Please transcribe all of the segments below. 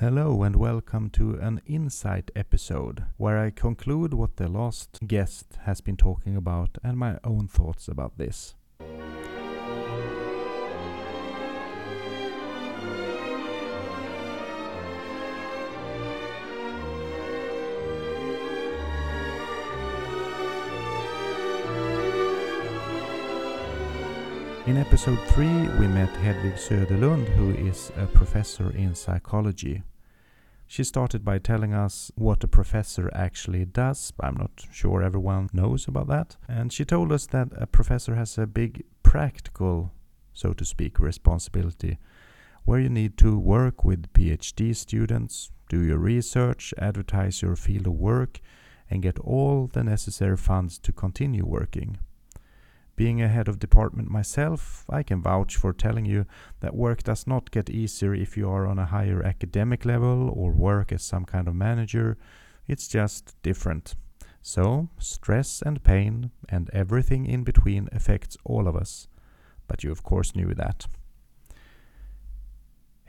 Hello and welcome to an insight episode where I conclude what the last guest has been talking about and my own thoughts about this. In episode 3, we met Hedvig Söderlund, who is a professor in psychology. She started by telling us what a professor actually does. I'm not sure everyone knows about that. And she told us that a professor has a big practical, so to speak, responsibility where you need to work with PhD students, do your research, advertise your field of work, and get all the necessary funds to continue working. Being a head of department myself, I can vouch for telling you that work does not get easier if you are on a higher academic level or work as some kind of manager. It's just different. So, stress and pain and everything in between affects all of us. But you, of course, knew that.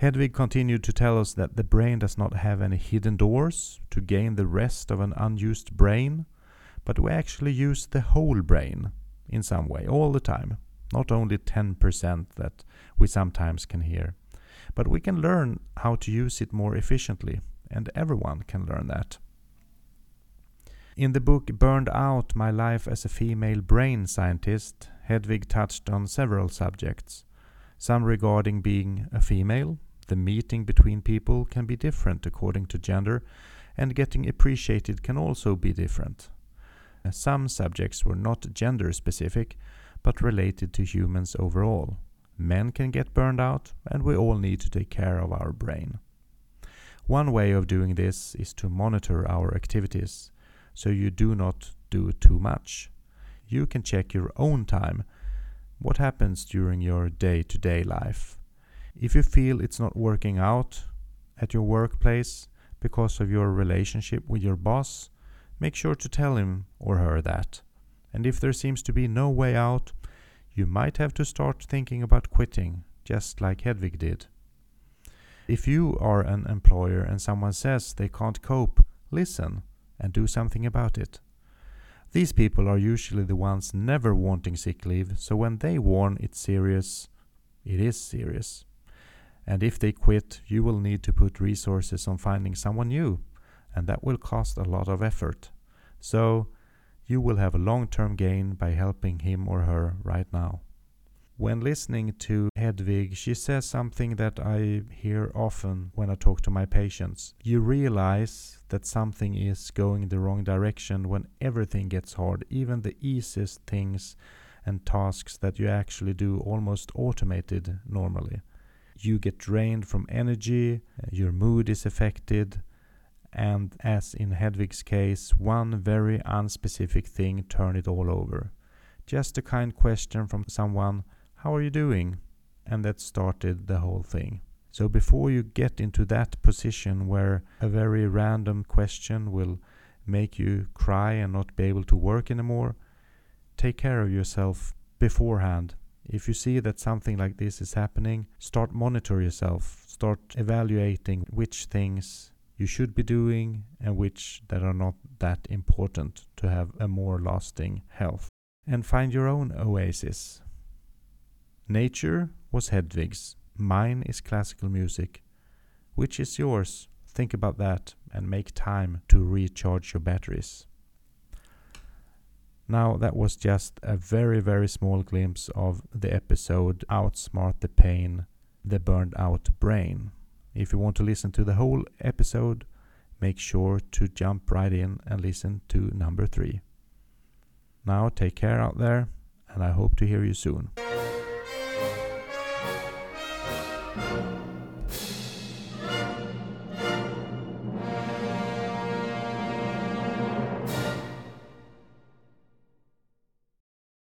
Hedvig continued to tell us that the brain does not have any hidden doors to gain the rest of an unused brain, but we actually use the whole brain in some way all the time. Not only 10% that we sometimes can hear. But we can learn how to use it more efficiently, and everyone can learn that. In the book Burned Out My Life as a Female Brain Scientist, Hedvig touched on several subjects. Some regarding being a female, the meeting between people can be different according to gender, and getting appreciated can also be different. Some subjects were not gender specific, but related to humans overall. Men can get burned out, and we all need to take care of our brain. One way of doing this is to monitor our activities, so you do not do too much. You can check your own time, what happens during your day to day life. If you feel it's not working out at your workplace because of your relationship with your boss, make sure to tell him or her that. And if there seems to be no way out, you might have to start thinking about quitting, just like Hedvig did. If you are an employer and someone says they can't cope, listen and do something about it. These people are usually the ones never wanting sick leave, so when they warn it's serious, it is serious. And if they quit, you will need to put resources on finding someone new and that will cost a lot of effort. So you will have a long term gain by helping him or her right now. When listening to Hedvig, she says something that I hear often when I talk to my patients. You realize that something is going the wrong direction when everything gets hard, even the easiest things and tasks that you actually do almost automated normally. You get drained from energy, your mood is affected, and as in Hedvig's case, one very unspecific thing turned it all over. Just a kind question from someone, How are you doing? And that started the whole thing. So before you get into that position where a very random question will make you cry and not be able to work anymore, take care of yourself beforehand. If you see that something like this is happening, start monitor yourself. Start evaluating which things you should be doing and which that are not that important to have a more lasting health. And find your own oasis. Nature was Hedvig's, mine is classical music. Which is yours? Think about that and make time to recharge your batteries. Now, that was just a very, very small glimpse of the episode Outsmart the Pain, the Burned Out Brain. If you want to listen to the whole episode, make sure to jump right in and listen to number three. Now, take care out there, and I hope to hear you soon.